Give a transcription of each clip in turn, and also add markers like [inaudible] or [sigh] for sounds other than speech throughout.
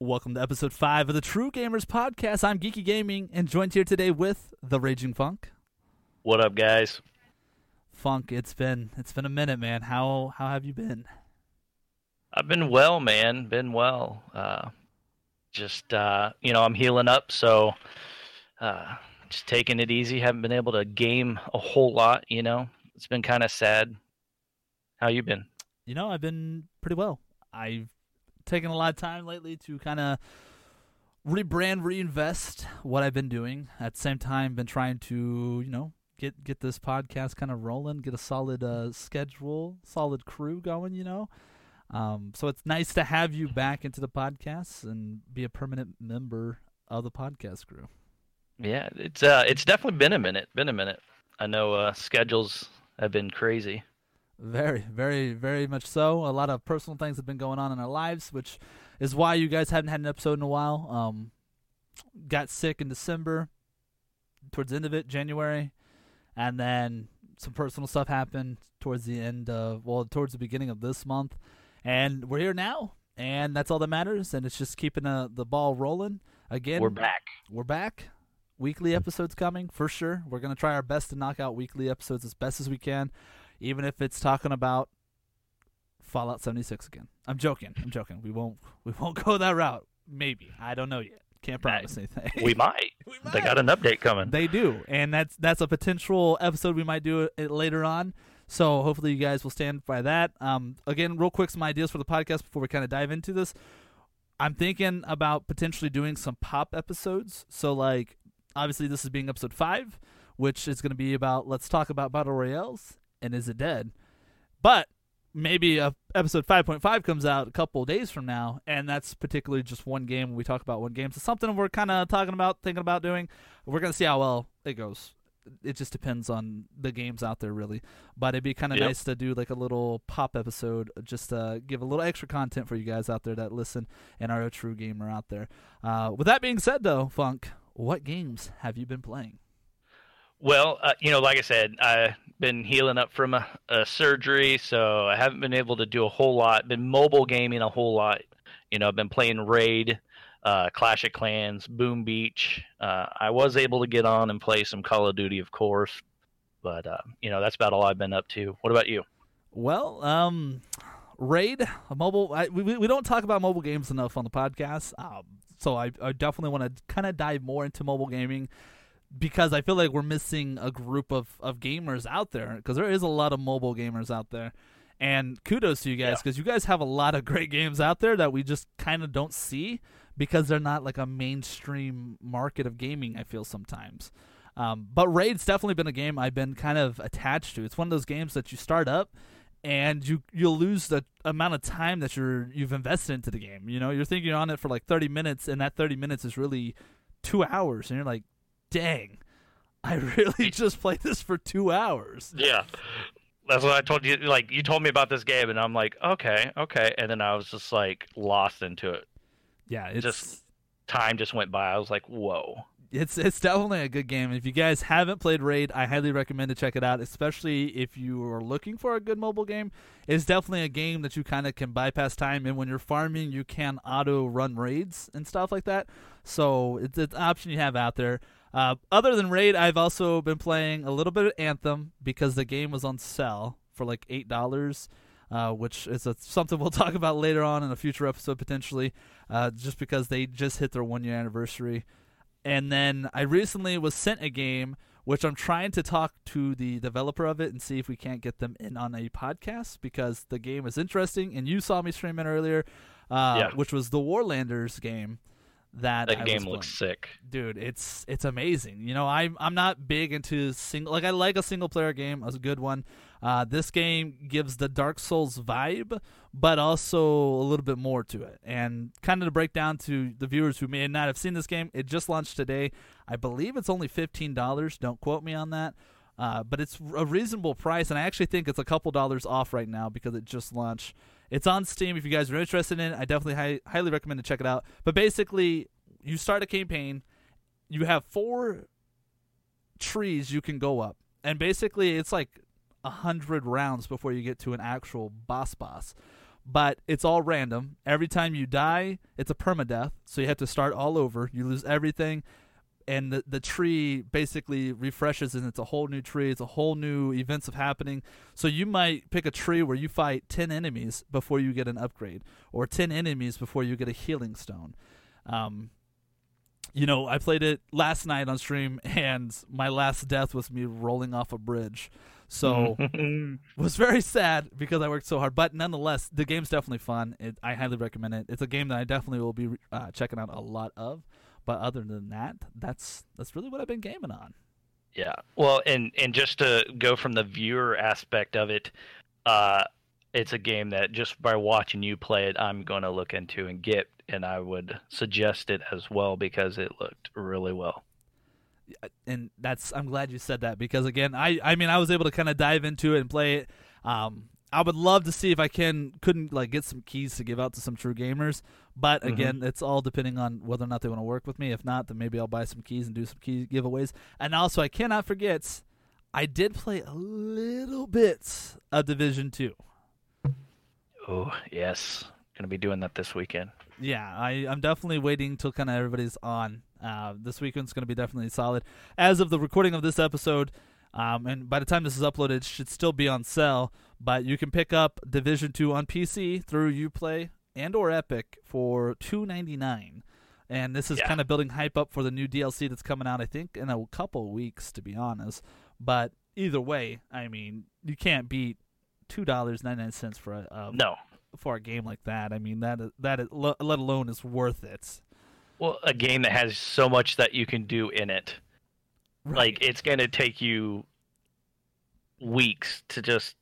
Welcome to episode five of the True Gamers Podcast. I'm Geeky Gaming and joined here today with the Raging Funk. What up, guys? Funk, it's been it's been a minute, man. How how have you been? I've been well, man. Been well. Uh, just uh, you know, I'm healing up, so uh, just taking it easy. Haven't been able to game a whole lot. You know, it's been kind of sad. How you been? You know, I've been pretty well. I've taken a lot of time lately to kind of rebrand, reinvest what I've been doing. At the same time, been trying to you know get get this podcast kind of rolling, get a solid uh, schedule, solid crew going. You know. Um, so it's nice to have you back into the podcast and be a permanent member of the podcast crew. Yeah, it's uh, it's definitely been a minute. Been a minute. I know uh, schedules have been crazy. Very, very, very much so. A lot of personal things have been going on in our lives, which is why you guys haven't had an episode in a while. Um, got sick in December, towards the end of it, January, and then some personal stuff happened towards the end of, well, towards the beginning of this month, and we're here now, and that's all that matters. And it's just keeping uh, the ball rolling. Again, We're back. we're back. Weekly episodes coming for sure. We're gonna try our best to knock out weekly episodes as best as we can, even if it's talking about Fallout 76 again. I'm joking. I'm joking. We won't. We won't [laughs] go that route. Maybe. I don't know yet. Can't promise anything. We [laughs] might. They got an update coming. They do, and that's that's a potential episode we might do it later on. So hopefully you guys will stand by that. Um, again, real quick, some ideas for the podcast before we kind of dive into this. I'm thinking about potentially doing some pop episodes. So like, obviously this is being episode five, which is going to be about let's talk about battle royales and is it dead, but maybe a episode 5.5 comes out a couple days from now and that's particularly just one game we talk about one game. So something we're kind of talking about thinking about doing. We're going to see how well it goes. It just depends on the games out there really. But it'd be kind of Yep. nice to do like a little pop episode just to give a little extra content for you guys out there that listen and are a true gamer out there. Uh, with that being said though funk what games have you been playing Well, uh, you know, like I said, I've been healing up from a, a surgery, so I haven't been able to do a whole lot. Been mobile gaming a whole lot. You know, I've been playing Raid, uh, Clash of Clans, Boom Beach. Uh, I was able to get on and play some Call of Duty, of course, but uh, you know, that's about all I've been up to. What about you? Well, um, Raid, mobile. I, we we don't talk about mobile games enough on the podcast, um, so I, I definitely want to kind of dive more into mobile gaming because I feel like we're missing a group of of gamers out there because there is a lot of mobile gamers out there. And kudos to you guys Yeah. because you guys have a lot of great games out there that we just kind of don't see because they're not like a mainstream market of gaming. I feel sometimes. Um, but Raid's definitely been a game I've been kind of attached to. It's one of those games that you start up and you you'll lose the amount of time that you're you've invested into the game. You know, you're thinking on it for like 30 minutes, and that 30 minutes is really two hours, and you're like, dang, I really just played this for two hours. Yeah. That's what I told you. Like, you told me about this game, and I'm like, okay, okay. And then I was just like lost into it. Yeah, it's Just- Time just went by. I was like, whoa. It's it's definitely a good game. If you guys haven't played Raid, I highly recommend to check it out, especially if you are looking for a good mobile game. It's definitely a game that you kind of can bypass time, and when you're farming, you can auto run raids and stuff like that. So it's, it's an option you have out there. Uh, other than Raid, I've also been playing a little bit of Anthem because the game was on sale for like eight dollars. Uh, which is a, something [laughs] we'll talk about later on in a future episode potentially, uh, just because they just hit their one year anniversary and then I recently was sent a game which I'm trying to talk to the developer of it and see if we can't get them in on a podcast because the game is interesting and you saw me stream it earlier, uh, Yeah. which was the Warlanders game. That, That game looks sick. dude. It's it's amazing. You know, I'm I'm not big into single like I like a single player game. It's a good one. Uh, this game gives the Dark Souls vibe, but also a little bit more to it. And kind of to break down to the viewers who may not have seen this game, it just launched today. I believe it's only fifteen dollars. Don't quote me on that. Uh, but it's a reasonable price, and I actually think it's a couple dollars off right now because it just launched. It's on Steam. If you guys are interested in it, I definitely hi- highly recommend to check it out. But basically, you start a campaign. You have four trees you can go up, and basically, it's like a hundred rounds before you get to an actual boss boss. but it's all random. Every time you die, it's a permadeath, so you have to start all over. You lose everything, and the the tree basically refreshes, and it's a whole new tree. It's a whole new events of happening. So you might pick a tree where you fight ten enemies before you get an upgrade, or ten enemies before you get a healing stone. Um, you know, I played it last night on stream, [laughs] and my last death was me rolling off a bridge. So [laughs] was very sad because I worked so hard. But nonetheless, the game's definitely fun. It, I highly recommend it. It's a game that I definitely will be uh, checking out a lot of. But other than that, that's that's really what I've been gaming on. Yeah. Well, and and just to go from the viewer aspect of it, uh, it's a game that just by watching you play it, I'm going to look into and get, and I would suggest it as well because it looked really well and that's I'm glad you said that because again, I I mean I was able to kind of dive into it and play it. Um, I would love to see if I can couldn't like get some keys to give out to some true gamers, but mm-hmm. again, mm-hmm. it's all depending on whether or not they want to work with me. If not, then maybe I'll buy some keys and do some key giveaways. And also, I cannot forget, I did play a little bit of Division Two. Oh yes, gonna be doing that this weekend. Yeah, I I'm definitely waiting till kind of everybody's on uh, this weekend's going to be definitely solid. As of the recording of this episode, um, and by the time this is uploaded, it should still be on sale. But you can pick up Division Two on PC through UPlay and or Epic for two ninety nine. And this is yeah. kind of building hype up for the new DLC that's coming out. I think in a couple weeks, to be honest. But either way, I mean, you can't beat two dollars ninety nine cents for a, a no for a game like that. I mean that that let alone is worth it. Well, a game that has so much that you can do in it. Right. Like it's going to take you weeks to just,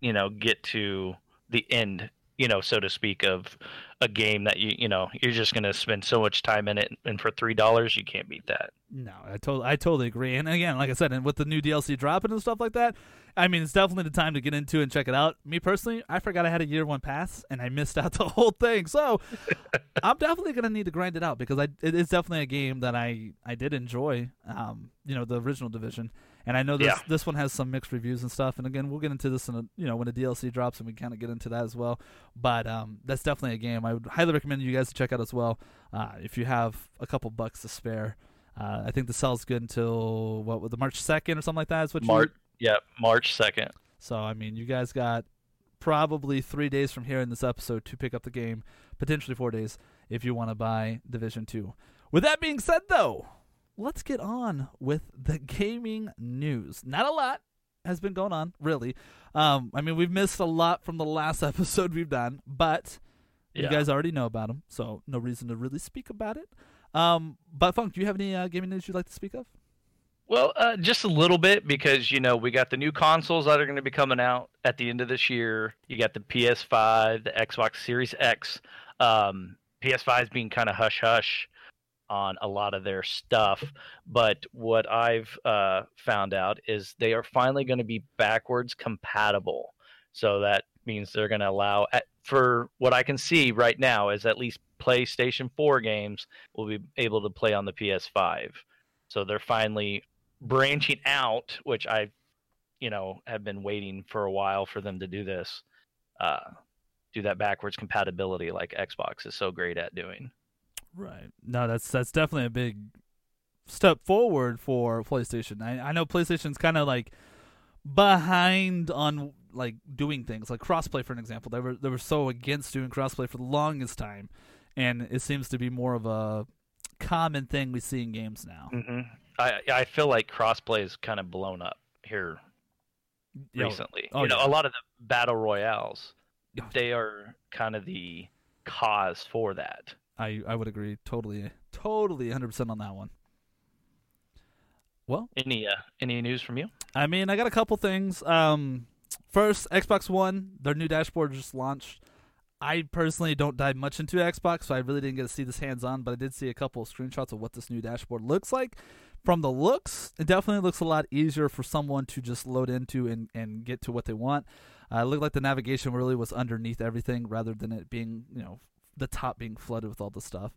you know, get to the end, you know, so to speak of a game that you, you know, you're just going to spend so much time in it and for $3 you can't beat that. No, I totally I totally agree. And again, like I said, and with the new DLC dropping and stuff like that, I mean, it's definitely the time to get into and check it out. Me personally, I forgot I had a year one pass and I missed [laughs] out the whole thing. So [laughs] I'm definitely gonna need to grind it out because I it is definitely a game that I I did enjoy. Um, you know, the original division, and I know this yeah. this one has some mixed reviews and stuff. And again, we'll get into this in a, you know when the DLC drops and we kind of get into that as well. But um, that's definitely a game I would highly recommend you guys to check out as well uh, if you have a couple bucks to spare. Uh, I think the sale's good until what the March second or something like that. Is what March. Yeah, March second. So I mean, you guys got probably three days from here in this episode to pick up the game, potentially four days if you want to buy Division Two. With that being said, though, let's get on with the gaming news. Not a lot has been going on, really. Um, I mean, we've missed a lot from the last [laughs] episode we've done, but yeah. you guys already know about them, so no reason to really speak about it. Um, but Funk, do you have any uh, gaming news you'd like to speak of? Well, uh, just a little bit because you know we got the new consoles that are going to be coming out at the end of this year. You got the PS5, the Xbox Series X. Um, PS5 is being kind of hush hush on a lot of their stuff, but what I've uh, found out is they are finally going to be backwards compatible. So that means they're going to allow, for what I can see right now, is at least PlayStation 4 games will be able to play on the PS5. So they're finally branching out, which I, you know, have been waiting for a while for them to do this. Uh, do that backwards compatibility like Xbox is so great at doing. Right. No, that's that's definitely a big step forward for PlayStation. I, I know PlayStation's kind of like behind on like doing things like crossplay for an example. They were they were so against doing crossplay for the longest time, and it seems to be more of a common thing we see in games now. Mm-hmm. I I feel like crossplay is kind of blown up here recently. Oh, you know, yeah. a lot of the battle royales, they are kind of the cause for that. I I would agree totally, totally, hundred percent on that one. Well, any uh, any news from you? I mean, I got a couple things. Um, first, Xbox One, their new dashboard just launched. I personally don't dive much into Xbox, so I really didn't get to see this hands on, but I did see a couple of screenshots of what this new dashboard looks like. From the looks, it definitely looks a lot easier for someone to just load into and, and get to what they want. Uh, it looked like the navigation really was underneath everything rather than it being, you know, the top being flooded with all the stuff.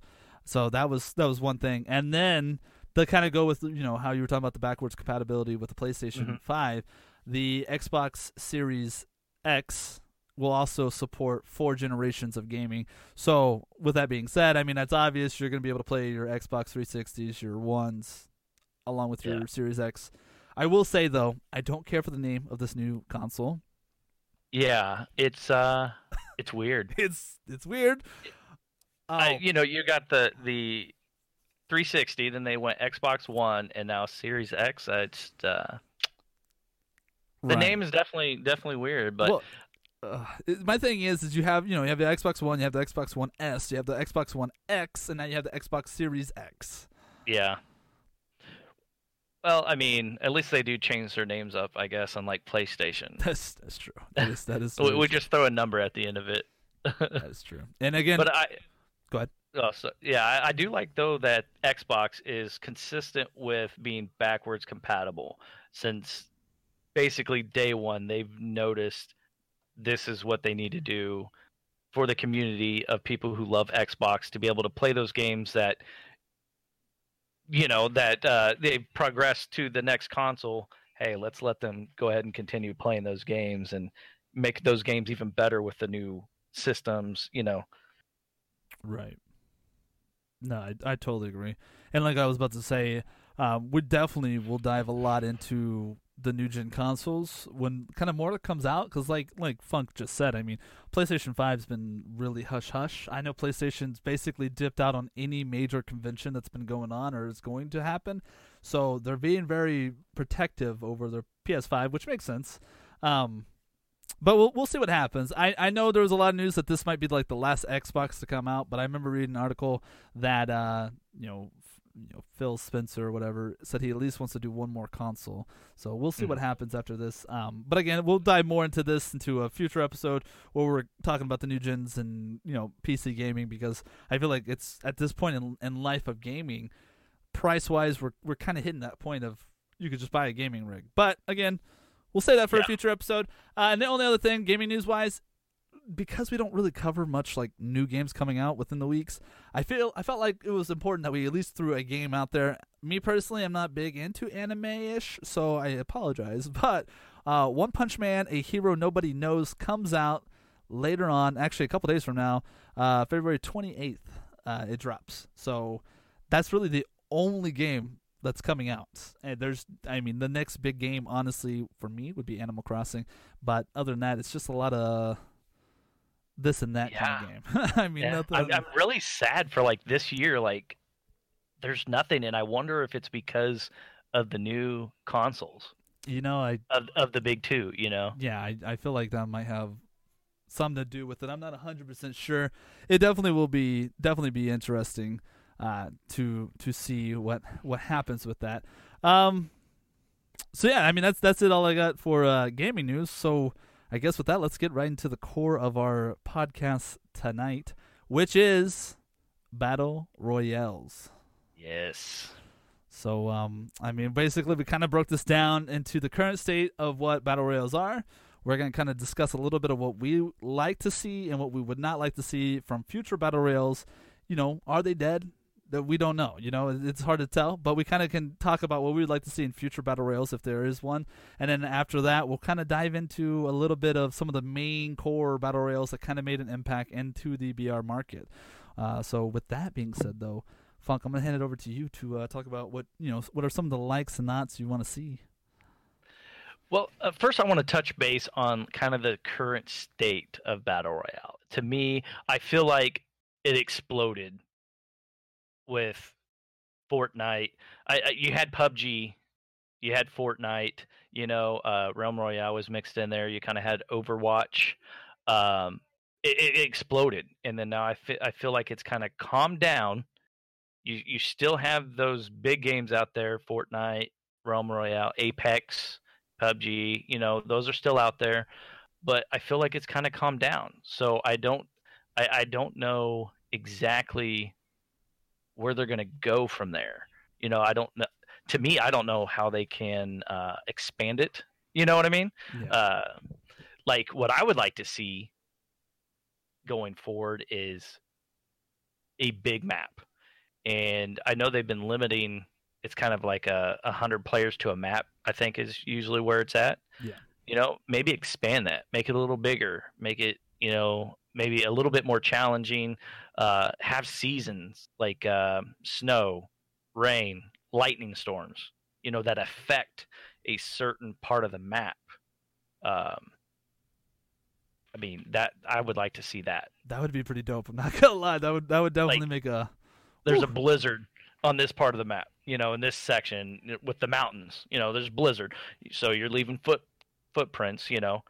So that was that was one thing. And then to kind of go with you know how you were talking about the backwards compatibility with the PlayStation mm-hmm. 5, the Xbox Series X will also support four generations of gaming. So, with that being said, I mean that's obvious. You're going to be able to play your Xbox 360s, your ones, along with your Yeah. Series X. I will say though, I don't care for the name of this new console. Yeah, it's uh, it's weird. [laughs] It's it's weird. Oh, I, you know, you got the the 360, then they went Xbox One, and now Series X. Uh, it's uh, the right. name is definitely definitely weird, but well, uh, my thing is, is you have you know you have the Xbox One, you have the Xbox One S, you have the Xbox One X, and now you have the Xbox Series X. yeah. Well, I mean, at least they do change their names up, I guess, unlike PlayStation. That's that's true. [laughs] That is that is, [laughs] we, we just throw a number at the end of it. [laughs] that is true. And again, but I Go ahead. Oh, so, yeah, I, I do like though that Xbox is consistent with being backwards compatible since basically day one they've noticed this is what they need to do for the community of people who love Xbox to be able to play those games that you know that uh, they've progressed to the next console. Hey, let's let them go ahead and continue playing those games and make those games even better with the new systems. You know, Right. No, I, I totally agree. And like I was about to say, um, we definitely will dive a lot into the new gen consoles when kind of more comes out because like like Funk just said, I mean, PlayStation 5's been really hush hush. I know PlayStation's basically dipped out on any major convention that's been going on or is going to happen, so they're being very protective over their PS5, which makes sense. Um, but we'll we'll see what happens. I, I know there was a lot of news that this might be like the last Xbox to come out, but I remember reading an article that uh you know you know Phil Spencer or whatever said he at least wants to do one more console. So we'll see what happens after this. Um, but again, we'll dive more into this into a future episode where we're talking about the new gens and you know PC gaming because I feel like it's at this point in in life of gaming, price wise, we're we're kind of hitting that point of you could just buy a gaming rig. But again, we'll say that for a future episode. Uh, and the only other thing, gaming news wise, because we don't really cover much like new games coming out within the weeks, I feel I felt like it was important that we at least threw a game out there. Me personally, I'm not big into anime ish, so I apologize. [laughs] But uh, One Punch Man, a hero nobody knows, comes out later on, actually a couple days from now, uh, February 28th. Uh, it drops. So that's really the only game that's coming out. And there's, I mean, the next big game, honestly, for me would be Animal Crossing. But other than that, it's just a lot of this and that kind of game. [laughs] I mean, Yeah, nothing. I'm, I'm really sad for like this year. Like, there's nothing, and I wonder if it's because of the new consoles you know, I of of the big two. You know, yeah, I, I feel like that might have something to do with it. I'm not 100% sure. It definitely will be definitely be interesting uh, to to see what what happens with that. Um so yeah, I mean that's that's it all I got for uh, gaming news. So I guess with that, let's get right into the core of our podcast tonight, which is battle royales. yes, So, um, I mean, basically, we kind of broke this down into the current state of what battle royales are. We're going to kind of discuss a little bit of what we like to see and what we would not like to see from future battle royales. You know, are they dead? That we don't know. You know, it's hard to tell, but we kind of can talk about what we would like to see in future battle royales if there is one. And then after that, we'll kind of dive into a little bit of some of the main core battle royales that kind of made an impact into the BR market. Uh, so, with that being said, though, Funk, I'm gonna hand it over to you to uh, talk about what you know. What are some of the likes and nots you want to see? Well, uh, first, I want to touch base on kind of the current state of Battle Royale. To me, I feel like it exploded with Fortnite. I, I, you had PUBG, you had Fortnite, you know, uh, Realm Royale was mixed in there. You kind of had Overwatch. Um, it, it exploded, and then now I I feel like it's kind of calmed down. You you still have those big games out there, Fortnite, Realm Royale, Apex. PUBG, you know, those are still out there, but I feel like it's kind of calmed down. So I don't, I, I don't know exactly where they're going to go from there. You know, I don't know. To me, I don't know how they can uh, expand it. You know what I mean? Yeah. Uh, like what I would like to see going forward is a big map, and I know they've been limiting. It's kind of like a, a hundred players to a map. I think is usually where it's at. Yeah. you know, maybe expand that, make it a little bigger, make it, you know, maybe a little bit more challenging. Uh, have seasons like uh, snow, rain, lightning storms, you know, that affect a certain part of the map. Um, I mean, that I would like to see that. That would be pretty dope. I'm not gonna lie. That would that would definitely like, make a. There's a blizzard on this part of the map, you know, in this section with the mountains. You know, there's blizzard, so you're leaving foot footprints, you know,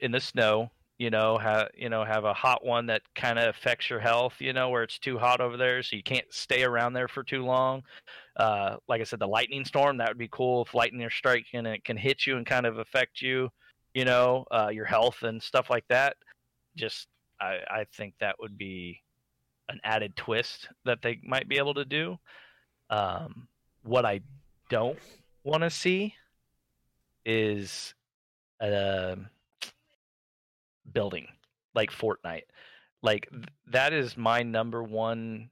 in the snow. You know, have you know have a hot one that kind of affects your health. You know, where it's too hot over there, so you can't stay around there for too long. Uh, like I said, the lightning storm that would be cool if lightning are striking and it can hit you and kind of affect you. You know, uh, your health and stuff like that. Just I, I think that would be an added twist that they might be able to do. Um, what I don't want to see is a building like Fortnite. Like th- that is my number one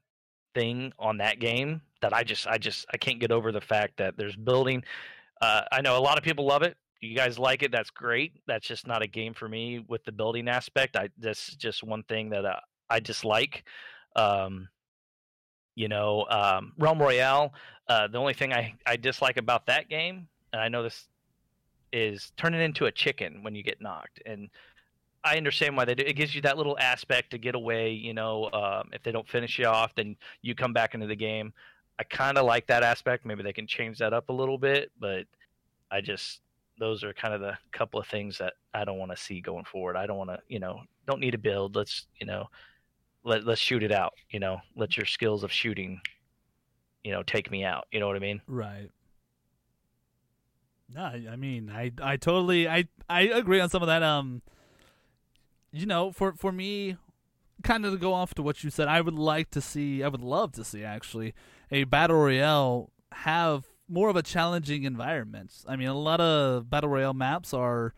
thing on that game that I just I just I can't get over the fact that there's building. Uh, I know a lot of people love it. You guys like it. That's great. That's just not a game for me with the building aspect. I this is just one thing that uh, I dislike. Um, you know, um, Realm Royale. Uh, the only thing I I dislike about that game, and I know this is turning into a chicken when you get knocked. And I understand why they do. It gives you that little aspect to get away. You know, um, if they don't finish you off, then you come back into the game. I kind of like that aspect. Maybe they can change that up a little bit, but I just those are kind of the couple of things that I don't want to see going forward. I don't want to, you know, don't need to build. Let's, you know, let let's shoot it out. You know, let your skills of shooting, you know, take me out. You know what I mean? Right. No, I mean, I I totally I I agree on some of that. Um, you know, for for me, kind of to go off to what you said, I would like to see, I would love to see actually a battle royale have more of a challenging environment. I mean, a lot of battle royale maps are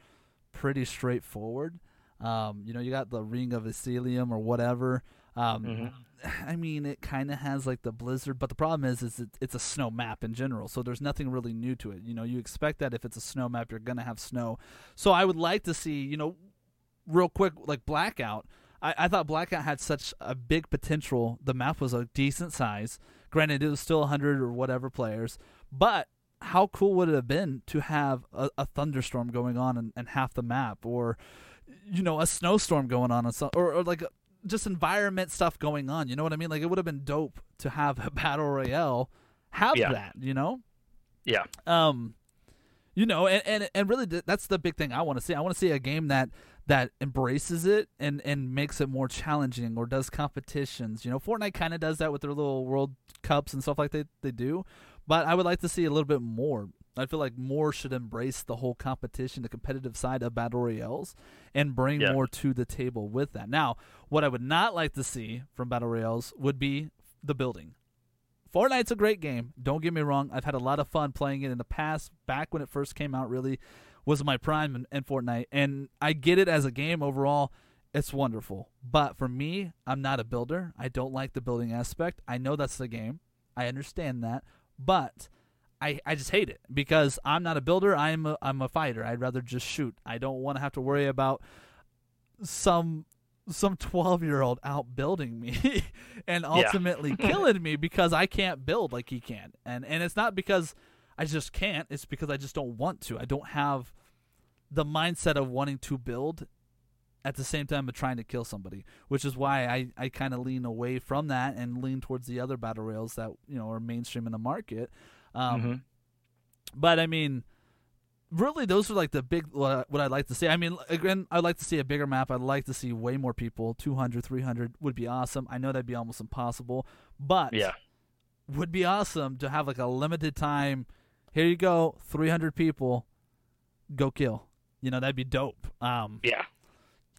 pretty straightforward. Um, you know, you got the Ring of Elysium or whatever. Um, mm-hmm. I mean, it kind of has like the blizzard, but the problem is, is it, it's a snow map in general, so there's nothing really new to it. You know, you expect that if it's a snow map, you're gonna have snow. So I would like to see, you know, real quick, like Blackout. I, I thought Blackout had such a big potential. The map was a decent size. Granted, it was still 100 or whatever players, but how cool would it have been to have a, a thunderstorm going on and, and half the map, or you know, a snowstorm going on, or, or like just environment stuff going on. You know what I mean? Like it would have been dope to have a [laughs] battle royale have yeah. that. You know? Yeah. Um, you know, and and and really that's the big thing I want to see. I want to see a game that that embraces it and and makes it more challenging or does competitions. You know, Fortnite kind of does that with their little World Cups and stuff like they they do, but I would like to see a little bit more. I feel like more should embrace the whole competition, the competitive side of battle royales, and bring yeah. more to the table with that. Now, what I would not like to see from battle royales would be the building. Fortnite's a great game. Don't get me wrong. I've had a lot of fun playing it in the past. Back when it first came out, really was my prime in, in Fortnite, and I get it as a game overall. It's wonderful, but for me, I'm not a builder. I don't like the building aspect. I know that's the game. I understand that, but I, I just hate it because I'm not a builder. I'm a, I'm a fighter. I'd rather just shoot. I don't want to have to worry about some some 12 year old out building me [laughs] and ultimately [laughs] killing me because I can't build like he can. And and it's not because I just can't. It's because I just don't want to. I don't have the mindset of wanting to build at the same time of trying to kill somebody, which is why I, I kind of lean away from that and lean towards the other battle rails that you know are mainstream in the market. Um, mm-hmm. But I mean, really, those are like the big what, I'd like to see. I mean, again, I'd like to see a bigger map. I'd like to see way more people. 200, 300 would be awesome. I know that'd be almost impossible, but yeah, would be awesome to have like a limited time. Here you go, 300 people, go kill. You know, that'd be dope. Um, yeah.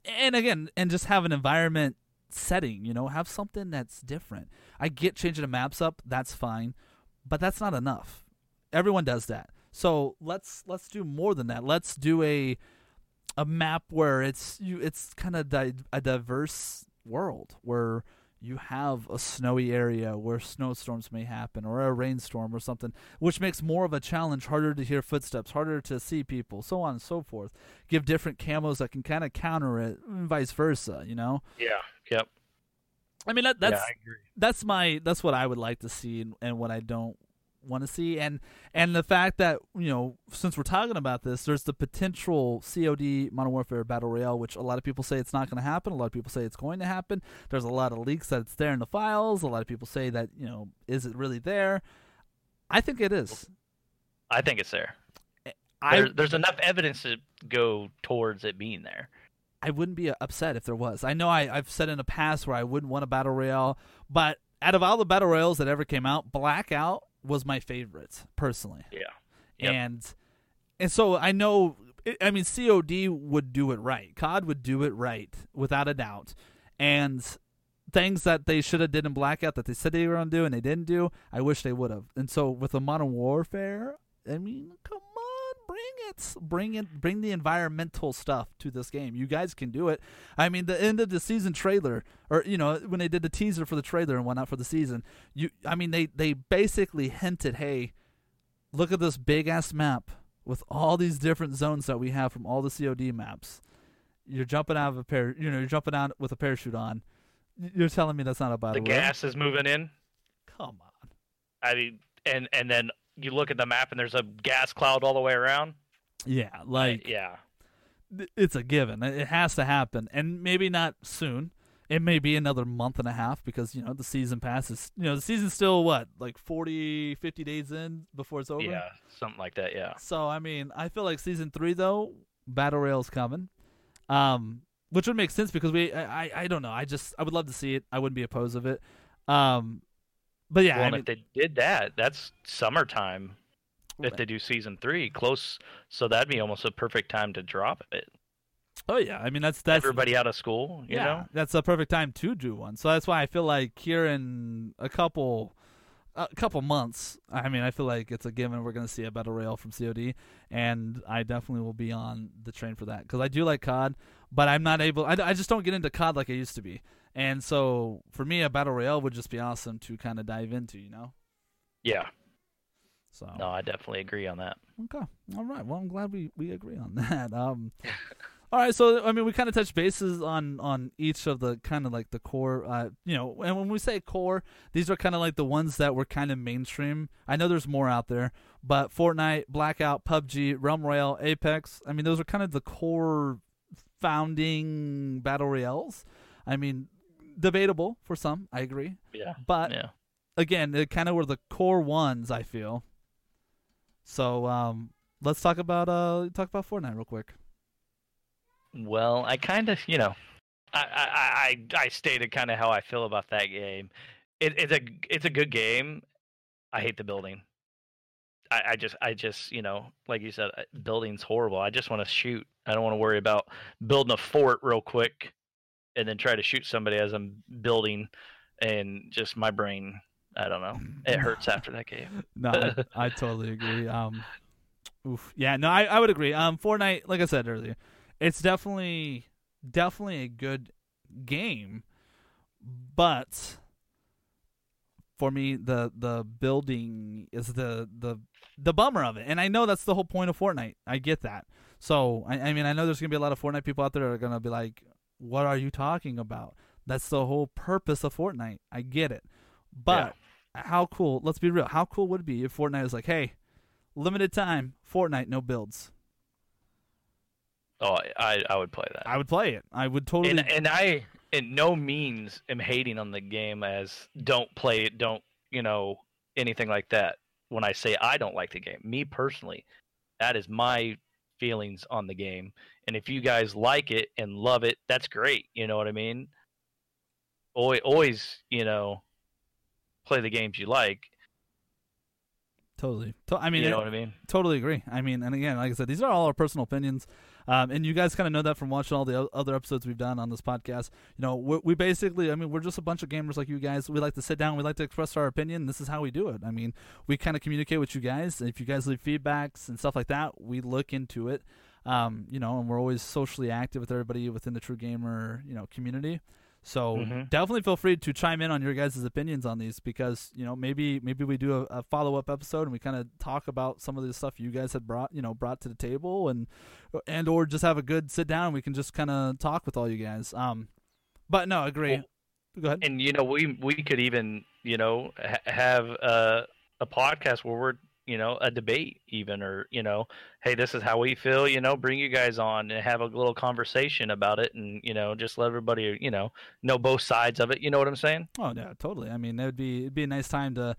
And again, and just have an environment setting. You know, have something that's different. I get changing the maps up. That's fine but that's not enough. Everyone does that. So let's let's do more than that. Let's do a a map where it's you it's kind of di- a diverse world where you have a snowy area where snowstorms may happen or a rainstorm or something, which makes more of a challenge, harder to hear footsteps, harder to see people, so on and so forth. Give different camos that can kind of counter it, and vice versa, you know? Yeah. Yep. I mean, that, that's yeah, I agree. that's my that's what I would like to see and, and what I don't want to see and and the fact that you know since we're talking about this there's the potential COD Modern Warfare Battle Royale which a lot of people say it's not going to happen a lot of people say it's going to happen there's a lot of leaks that it's there in the files a lot of people say that you know is it really there I think it is I think it's there. Eh, I There, there's enough evidence to go towards it being there. I wouldn't be upset if there was. I know I, I've said in the past where I wouldn't want a battle royale, but out of all the battle royales that ever came out, Blackout was my favorite personally. Yeah. Yep. And and so I know. I mean, COD would do it right. COD would do it right without a doubt. And things that they should have did in Blackout that they said they were going to do and they didn't do, I wish they would have. And so with the Modern Warfare, I mean, come bring it, bring it, bring the environmental stuff to this game. You guys can do it. I mean, the end of the season trailer, or you know, when they did the teaser for the trailer and whatnot for the season, you, I mean, they they basically hinted, hey, look at this big ass map with all these different zones that we have from all the COD maps. You're jumping out of a pair, you know, you're jumping out with a parachute on. You're telling me that's not a The gas is moving in. Come on. I mean, and and then you look at the map and there's a gas cloud all the way around. Yeah, like yeah, it's a given. It it has to happen, and maybe not soon. It may be another month and a half because you know the season passes. You know the season's still what like 40, 50 days in before it's over. yeah, something like that. Yeah, So I mean, I feel like season three though, battle rail's coming, um, which would make sense because we, I, I, I don't know. I just I would love to see it. I wouldn't be opposed of it. Um, but yeah, well, I and mean, if they did that, that's summertime. If they do season three, close, so that'd be almost a perfect time to drop it. oh yeah, I mean that's that's Everybody out of school, you yeah, know. that's a perfect time to do one. So that's why I feel like here in a couple a couple months, I mean, I feel like it's a given we're going to see a battle royale from COD, and I definitely will be on the train for that because I do like COD, but I'm not able. I, I just don't get into COD like I used to be, and so for me, a battle royale would just be awesome to kind of dive into, you know. Yeah, So no, I definitely agree on that. Okay. All right. Well, I'm glad we, we agree on [laughs] that. Um, [laughs] all right. So, I mean, we kind of touched bases on, on each of the kind of like the core, uh, you know, and when we say core, these are kind of like the ones that were kind of mainstream. I know there's more out there, but Fortnite, Blackout, PUBG, Realm Royale, Apex, I mean, those are kind of the core founding battle royales. I mean, debatable for some, I agree. Yeah, But yeah. again, it kind of were the core ones. I feel. So um, let's talk about uh talk about Fortnite real quick. Well, I kind of, you know, I I I, I stated kind of how I feel about that game. It, it's a it's a good game. I hate the building. I, I just I just you know like you said, uh, building's horrible. I just want to shoot. I don't want to worry about building a fort real quick and then try to shoot somebody as I'm building, and just my brain. I don't know. It hurts [laughs] after that game. No, I, I [laughs] totally agree. Um, oof. Yeah, no, I, I would agree. Um, Fortnite, like I said earlier, it's definitely definitely a good game, but for me, the the building is the the the bummer of it, and I know that's the whole point of Fortnite. I get that. So I, I mean, I know there's gonna be a lot of Fortnite people out there that are gonna be like, "What are you talking about?" That's the whole purpose of Fortnite. I get it, but how cool? Let's be real. How cool would it be if Fortnite was like, "Hey, limited time, Fortnite, no builds." Oh, I I would play that. I would play it. I would totally. and and I in no means am hating on the game as don't play it, don't you know anything like that. When I say I don't like the game, me personally, that is my feelings on the game. And if you guys like it and love it, that's great. You know what I mean? Always, you know, play the games you like. Totally. To- I mean, you know it- what I mean? totally agree. I mean, and again, like I said, these are all our personal opinions, um, and you guys kind of know that from watching all the o- other episodes we've done on this podcast. You know, we, we basically, I mean, we're just a bunch of gamers like you guys. We like to sit down, we like to express our opinion. This is how we do it. I mean, we kind of communicate with you guys. If you guys leave feedbacks and stuff like that, we look into it. Um, you know, and we're always socially active with everybody within the True Gamer, you know, community. So Mm-hmm. definitely feel free to chime in on your guys' opinions on these because you know maybe maybe we do a, a follow up episode and we kind of talk about some of the stuff you guys had brought you know brought to the table and and or just have a good sit down and we can just kind of talk with all you guys. Um, but no, agree. Well, Go ahead. and you know we we could even you know ha- have a a podcast where we're you know a debate even or you know hey this is how we feel you know bring you guys on and have a little conversation about it and you know just let everybody you know know both sides of it you know what i'm saying Oh yeah, totally. I mean, that would be it'd be a nice time to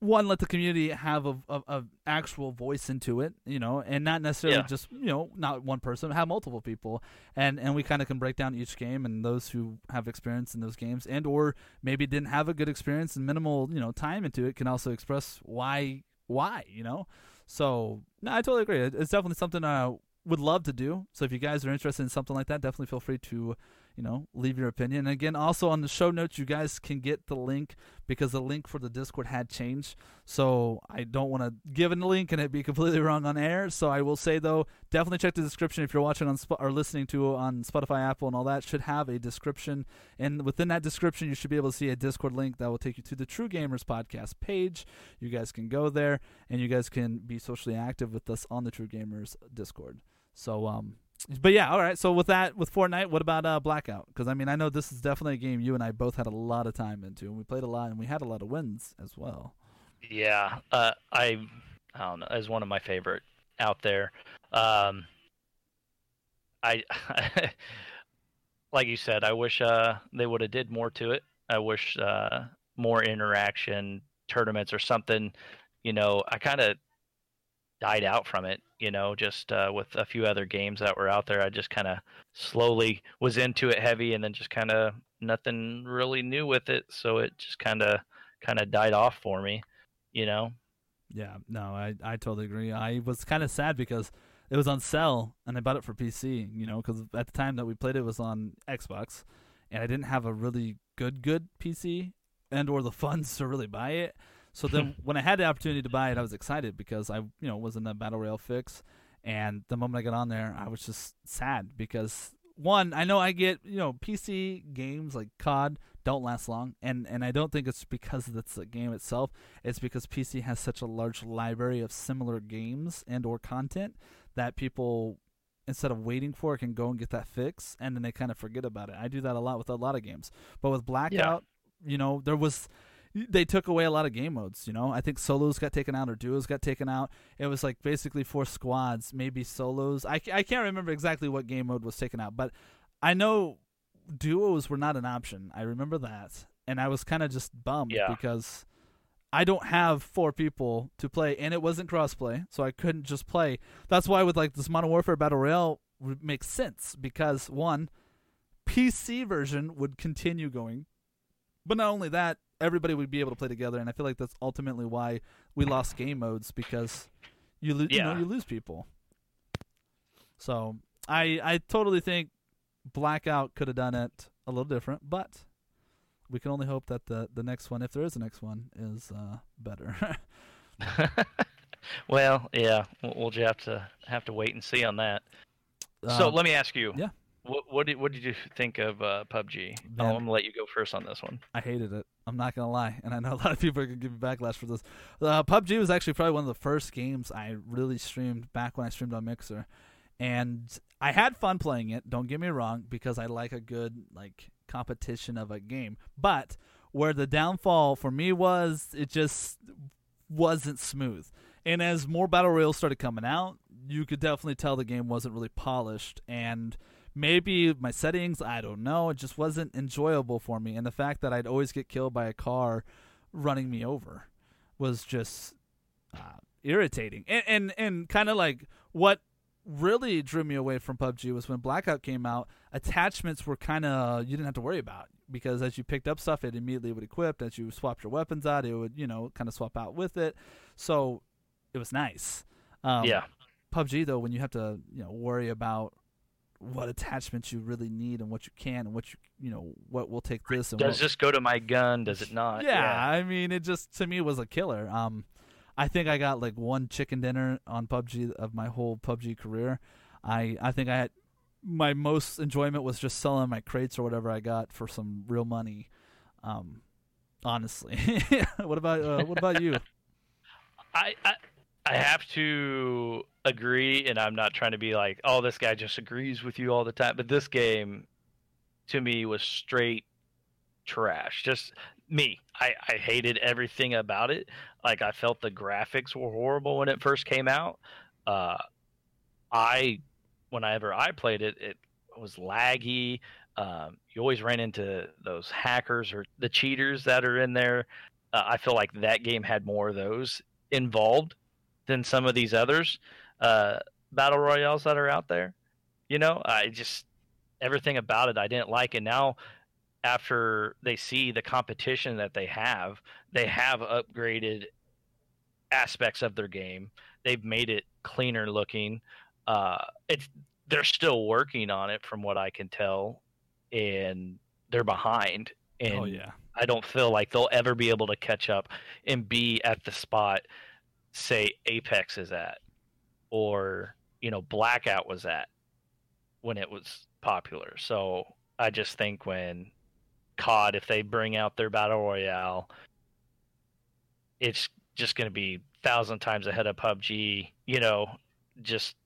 one let the community have a, a, a actual voice into it, you know, and not necessarily Yeah. just you know not one person, have multiple people, and and we kind of can break down each game and those who have experience in those games and or maybe didn't have a good experience and minimal you know time into it can also express why why you know. So no, I totally agree. It's definitely something I would love to do. So if you guys are interested in something like that, definitely feel free to you know, leave your opinion. And again, also on the show notes, you guys can get the link because the link for the Discord had changed. So I don't want to give a link and it be completely [laughs] wrong on air. So I will say though, definitely check the description if you're watching on Sp- or listening to on Spotify, Apple, and all that. Should have a description, and within that description, you should be able to see a Discord link that will take you to the True Gamers podcast page. You guys can go there, and you guys can be socially active with us on the True Gamers Discord. So um, but yeah, all right. So with that, with Fortnite, what about uh, Blackout? Because I mean, I know this is definitely a game you and I both had a lot of time into, and we played a lot, and we had a lot of wins as well. Yeah, uh, I, I don't know, as one of my favorite out there. Um, I, [laughs] like you said, I wish uh, they would have did more to it. I wish uh, more interaction, tournaments or something. You know, I kind of died out from it. You know, just uh, with a few other games that were out there, I just kind of slowly was into it heavy, and then just kind of nothing really new with it. So it just kind of kind of died off for me you know Yeah, no, I I totally agree. I was kind of sad because it was on sale, and I bought it for PC. You know, because at the time that we played it was on Xbox, and I didn't have a really good good PC and or the [laughs] funds to really buy it. So then [laughs] when I had the opportunity to buy it, I was excited because I you know was in the battle royale fix, and the moment I got on there, I was just sad because one, I know I get you know PC games like COD don't last long, and and I don't think it's because it's the game itself. It's because PC has such a large library of similar games and or content that people instead of waiting for it can go and get that fix and then they kind of forget about it. I do that a lot with a lot of games. But with Blackout, you know, there was they took away a lot of game modes, you know. I think solos got taken out or duos got taken out. It was like basically four squads, maybe solos. I, I can't remember exactly what game mode was taken out, but I know duos were not an option. I remember that. And I was kind of just bummed Yeah. because I don't have four people to play, and it wasn't crossplay, so I couldn't just play. That's why with like this Modern Warfare Battle Royale would make sense because one, PC version would continue going, but not only that, everybody would be able to play together, and I feel like that's ultimately why we lost game modes because you lo- you know you lose people. So I I totally think Blackout could have done it a little different, but we can only hope that the the next one, if there is a next one, is uh, better. [laughs] well yeah we'll, we'll just have to have to wait and see on that so Um, let me ask you yeah. What, what did what did you think of uh, PUBG? Man. I'm gonna let you go first on this one. I hated it. I'm not gonna lie, and I know [laughs] a lot of people are gonna give me backlash for this. Uh, PUBG was actually probably one of the first games I really streamed back when I streamed on Mixer, and I had fun playing it. Don't get me wrong, because I like a good like competition of a game. But where the downfall for me was, it just wasn't smooth. And as more battle royals started coming out, you could definitely tell the game wasn't really polished and maybe my settings, I don't know, it just wasn't enjoyable for me and the fact that I'd always get killed by a car running me over was just uh, irritating. And and, and kind of like what really drew me away from PUBG was when Blackout came out, attachments were kind of you didn't have to worry about because as you picked up stuff, it immediately would equip. As you swapped your weapons out, it would you know kind of swap out with it. So it was nice. Um, yeah, PUBG though, when you have to you know worry about what attachments you really need and what you can and what you you know what will take this and does what, this go to my gun? Does it not? yeah, I mean, it just to me was a killer. Um, I think I got like one chicken dinner on PUBG of my whole PUBG career. I I think I had my most enjoyment was just selling my crates or whatever I got for some real money. Um, honestly, [laughs] what about uh, what about you? [laughs] I, I I have to agree, and I'm not trying to be like, oh, this guy just agrees with you all the time. But this game, to me, was straight trash. Just me. I, I hated everything about it. Like I felt the graphics were horrible when it first came out. Uh, I, whenever I played it, it was laggy. Um, you always ran into those hackers or the cheaters that are in there. Uh, I feel like that game had more of those involved than some of these others uh, battle royales that are out there. You know, I just everything about it I didn't like, and now after they see the competition that they have, they have upgraded aspects of their game. They've made it cleaner looking. Uh, it's they're still working on it, from what I can tell, and they're behind. And oh yeah, I don't feel like they'll ever be able to catch up and be at the spot, say Apex is at, or you know Blackout was at when it was popular. So I just think when COD, if they bring out their battle royale, it's just going to be thousand times ahead of PUBG. You know, just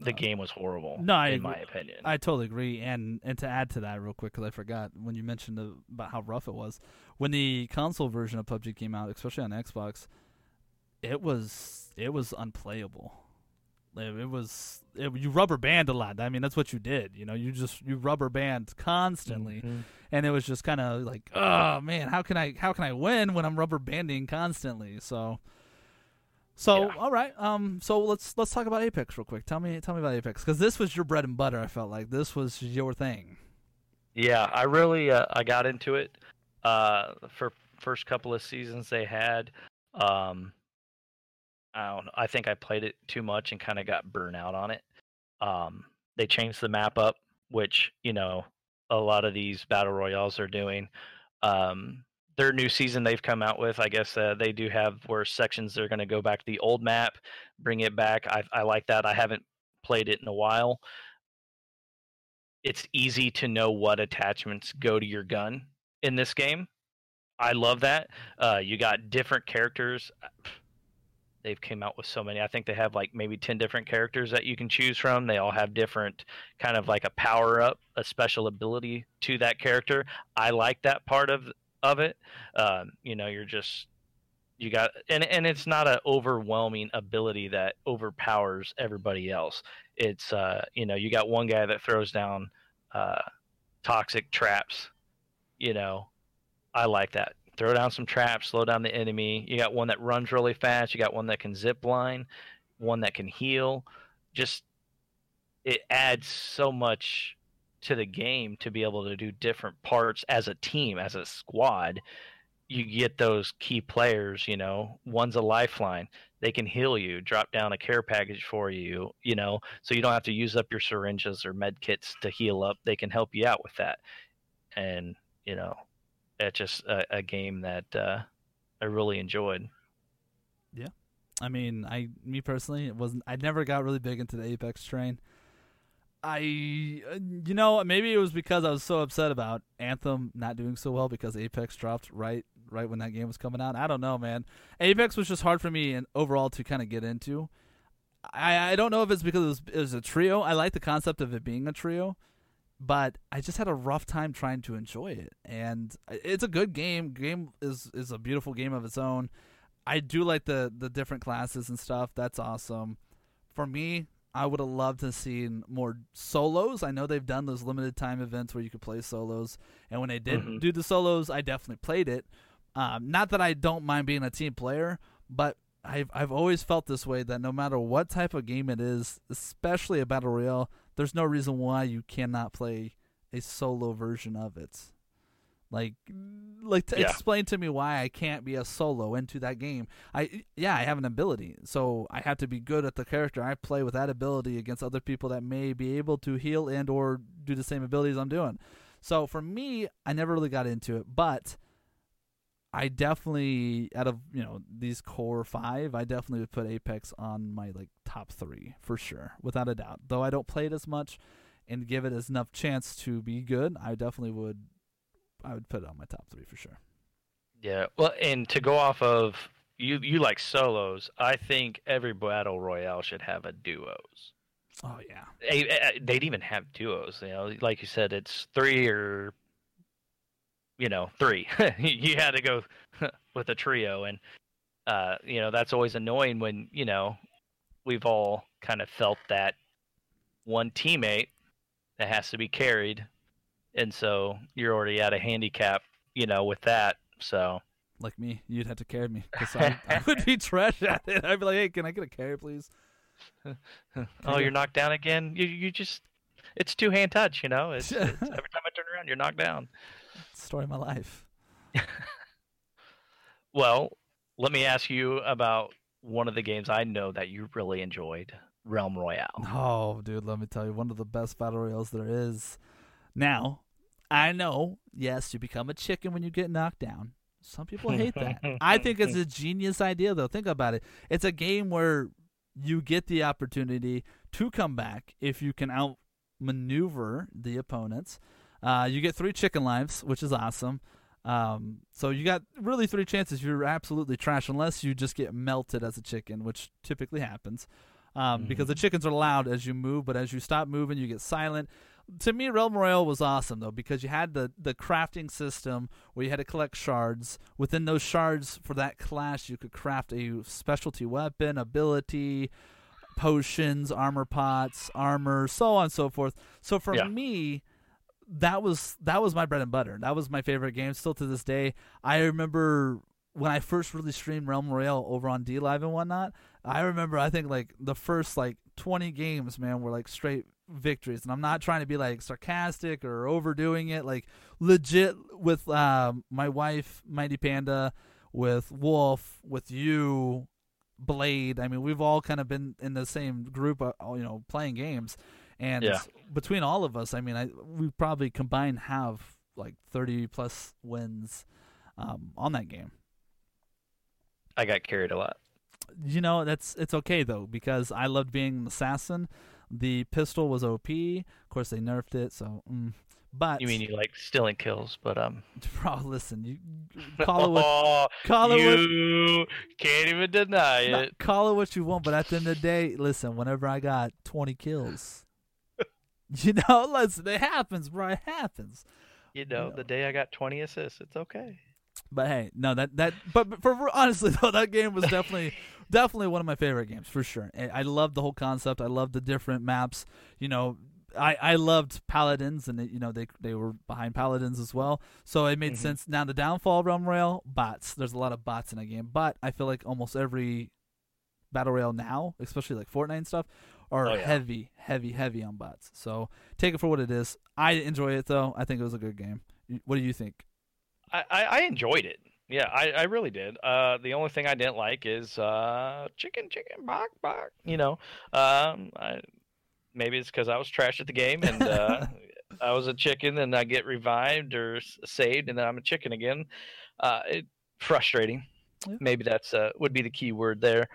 the uh, game was horrible. No, I, in my opinion, I totally agree. And and to add to that, real quick, because I forgot when you mentioned the, about how rough it was when the console version of PUBG came out, especially on Xbox. It was it was unplayable. It, was it, you rubber band a lot. I mean, that's what you did. You know, you just you rubber band constantly, mm-hmm. and it was just kind of like, oh man, how can I how can I win when I'm rubber banding constantly? So, so yeah. all right, um, so let's let's talk about Apex real quick. Tell me tell me about Apex because this was your bread and butter. I felt like this was your thing. Yeah, I really uh, I got into it. Uh, for first couple of seasons they had. Um, I don't know. I think I played it too much and kind of got burnt out on it. Um, they changed the map up, which you know a lot of these battle royales are doing. Um, their new season they've come out with, I guess uh, they do have where sections they're going to go back to the old map, bring it back. I, I like that. I haven't played it in a while. It's easy to know what attachments go to your gun in this game. I love that. Uh, you got different characters they've came out with so many. I think they have like maybe 10 different characters that you can choose from. They all have different kind of like a power up, a special ability to that character. I like that part of of it. Um, you know, you're just you got and and it's not an overwhelming ability that overpowers everybody else. It's uh, you know, you got one guy that throws down uh, toxic traps, you know. I like that throw down some traps, slow down the enemy. You got one that runs really fast. You got one that can zip line, one that can heal. Just it adds so much to the game to be able to do different parts as a team, as a squad. You get those key players, you know, one's a lifeline. They can heal you, drop down a care package for you, you know, so you don't have to use up your syringes or med kits to heal up. They can help you out with that. And, you know, it's just a, a game that uh, I really enjoyed. Yeah, I mean, I me personally, it wasn't. I never got really big into the Apex train. I, uh, you know, maybe it was because I was so upset about Anthem not doing so well because Apex dropped right right when that game was coming out. I don't know, man. Apex was just hard for me and overall to kind of get into. I I don't know if it's because it was, it was a trio. I like the concept of it being a trio, but I just had a rough time trying to enjoy it. And it's a good game. Game is is a beautiful game of its own. I do like the the different classes and stuff. That's awesome. For me, I would have loved to see more solos. I know they've done those limited time events where you could play solos, and when they did mm-hmm. do the solos, I definitely played it. Um, not that I don't mind being a team player, but I've I've always felt this way that no matter what type of game it is, especially a battle royale, there's no reason why you cannot play a solo version of it. Like, like to yeah. explain to me why I can't be a solo into that game. I yeah, I have an ability, so I have to be good at the character I play with that ability against other people that may be able to heal and or do the same abilities I'm doing. So for me, I never really got into it, but I definitely out of you know these core five, I definitely would put Apex on my like top three for sure, without a doubt. Though I don't play it as much and give it as enough chance to be good, I definitely would. I would put it on my top three for sure. Yeah, well, and to go off of you, you like solos. I think every battle royale should have a duos. Oh yeah, they'd even have duos. You know, like you said, it's three or you know three. [laughs] you had to go [laughs] with a trio, and uh, you know that's always annoying when you know we've all kind of felt that one teammate that has to be carried, and so you're already at a handicap, you know, with that. So like me, you'd have to carry me because I, [laughs] I, would be trash at it. I'd be like, "Hey, can I get a carry, please?" oh, you're knocked down again. You you just it's two hand touch. You know, it's, it's every time I turn around, you're knocked down. Story of my life. [laughs] well, let me ask you about one of the games I know that you really enjoyed, Realm Royale. Oh, dude, let me tell you, one of the best battle royales there is. Now, I know, yes, you become a chicken when you get knocked down. Some people hate that. [laughs] I think it's a genius idea, though. Think about it. It's a game where you get the opportunity to come back if you can outmaneuver the opponents. Uh, you get three chicken lives, which is awesome. Um, so you got really three chances. You're absolutely trash unless you just get melted as a chicken, which typically happens. Um, mm-hmm. Because the chickens are loud as you move, but as you stop moving, you get silent to me, Realm Royale was awesome though because you had the the crafting system where you had to collect shards. Within those shards for that class, you could craft a specialty weapon, ability, potions, armor pots, armor, so on and so forth. So for yeah. me, that was that was my bread and butter. That was my favorite game. Still to this day, I remember when I first really streamed Realm Royale over on DLive and whatnot. I remember I think like the first like 20 games, man, were like straight victories and i'm not trying to be like sarcastic or overdoing it like legit with um, my wife mighty panda with wolf with you blade i mean we've all kind of been in the same group uh, you know playing games and yeah. between all of us i mean i we probably combined have like 30 plus wins um, on that game i got carried a lot you know that's it's okay though because i loved being an assassin the pistol was OP. Of course, they nerfed it. So, mm. but you mean you like stealing kills? But um, [laughs] bro, listen, you call it what oh, call it you what, can't even deny it. Call it what you want, but at the end of the day, listen. Whenever I got twenty kills, [laughs] you know, listen, it happens, bro. It happens. You know, you know, the day I got twenty assists, it's okay. But hey, no, that that but for honestly [laughs] though, that game was definitely [laughs] definitely one of my favorite games for sure. I loved the whole concept. I loved the different maps. You know, I, I loved paladins and you know they they were behind paladins as well so it made mm-hmm. sense now the downfall of realm royale bots there's a lot of bots in that game but i feel like almost every battle royale now especially like fortnite and stuff are oh, yeah. heavy heavy heavy on bots so take it for what it is i enjoy it though i think it was a good game what do you think i i enjoyed it yeah, I, I really did. Uh, the only thing I didn't like is uh, chicken, chicken, bark, bark. You know, um, I, maybe it's because I was trash at the game and uh, [laughs] I was a chicken and I get revived or saved and then I'm a chicken again. Uh, it frustrating. Yeah. Maybe that's uh, would be the key word there.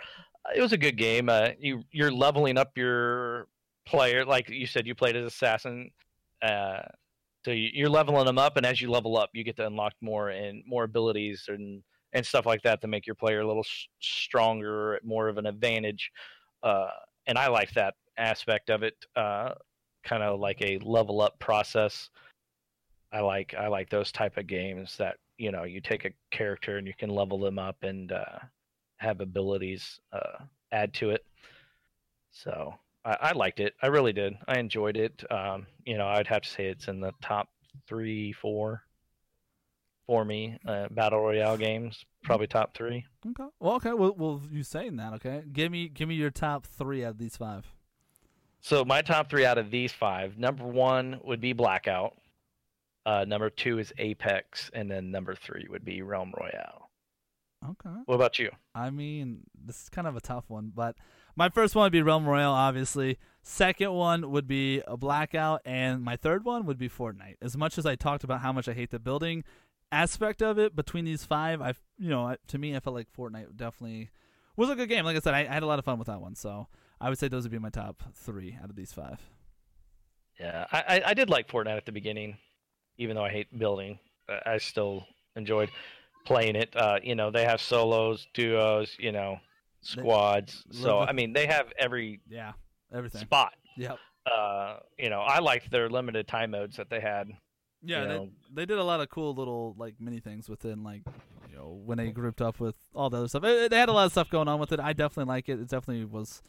It was a good game. Uh, you you're leveling up your player, like you said, you played as assassin. Uh, so you're leveling them up, and as you level up, you get to unlock more and more abilities and and stuff like that to make your player a little stronger, more of an advantage. Uh, and I like that aspect of it, uh, kind of like a level up process. I like I like those type of games that you know you take a character and you can level them up and uh, have abilities uh, add to it. So I, I, liked it. I really did. I enjoyed it. Um, you know, I'd have to say it's in the top three, four for me. Uh, Battle Royale games, probably top three. Okay. Well, okay. Well, well, you saying that? Okay. Give me, give me your top three out of these five. So my top three out of these five. Number one would be Blackout. Uh, number two is Apex, and then number three would be Realm Royale. Okay. What about you? I mean, this is kind of a tough one, but my first one would be Realm Royale, obviously. Second one would be a Blackout, and my third one would be Fortnite. As much as I talked about how much I hate the building, aspect of it between these five, I you know to me I felt like Fortnite definitely was a good game. Like I said, I, I had a lot of fun with that one, so I would say those would be my top three out of these five. Yeah, I, I, I did like Fortnite at the beginning, even though I hate building. I still enjoyed playing it. Uh, you know, they have solos, duos, you know, squads. They, so I mean, they have every yeah everything spot. Yep. Uh, you know, I liked their limited time modes that they had. Yeah, they, they did a lot of cool little like mini things within like you know when they grouped up with all the other stuff. It, they had a lot of stuff going on with it. I definitely like it. It definitely was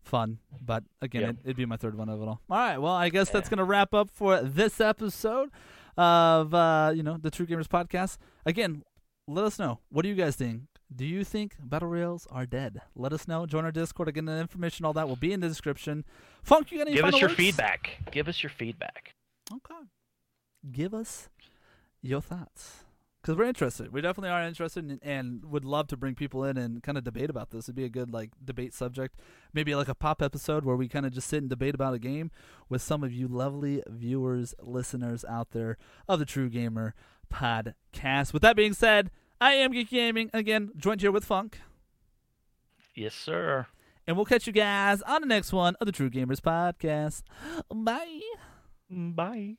fun. But again, yep. it, would be my third one of it all. All right. Well, I guess yeah. that's gonna wrap up for this episode of uh, you know the True Gamers podcast. Again, let us know. What do you guys think? Do you think battle royals are dead? Let us know. Join our Discord. Again, the information, all that will be in the description. Funk, you got any Give us your words? feedback. Give us your feedback. Okay. Give us your thoughts because we're interested. We definitely are interested in, and would love to bring people in and kind of debate about this. It'd be a good like debate subject, maybe like a pop episode where we kind of just sit and debate about a game with some of you lovely viewers, listeners out there of the True Gamer podcast. With that being said, I am Geek Gaming again, joined here with Funk. Yes, sir. And we'll catch you guys on the next one of the True Gamers podcast. Bye. Bye.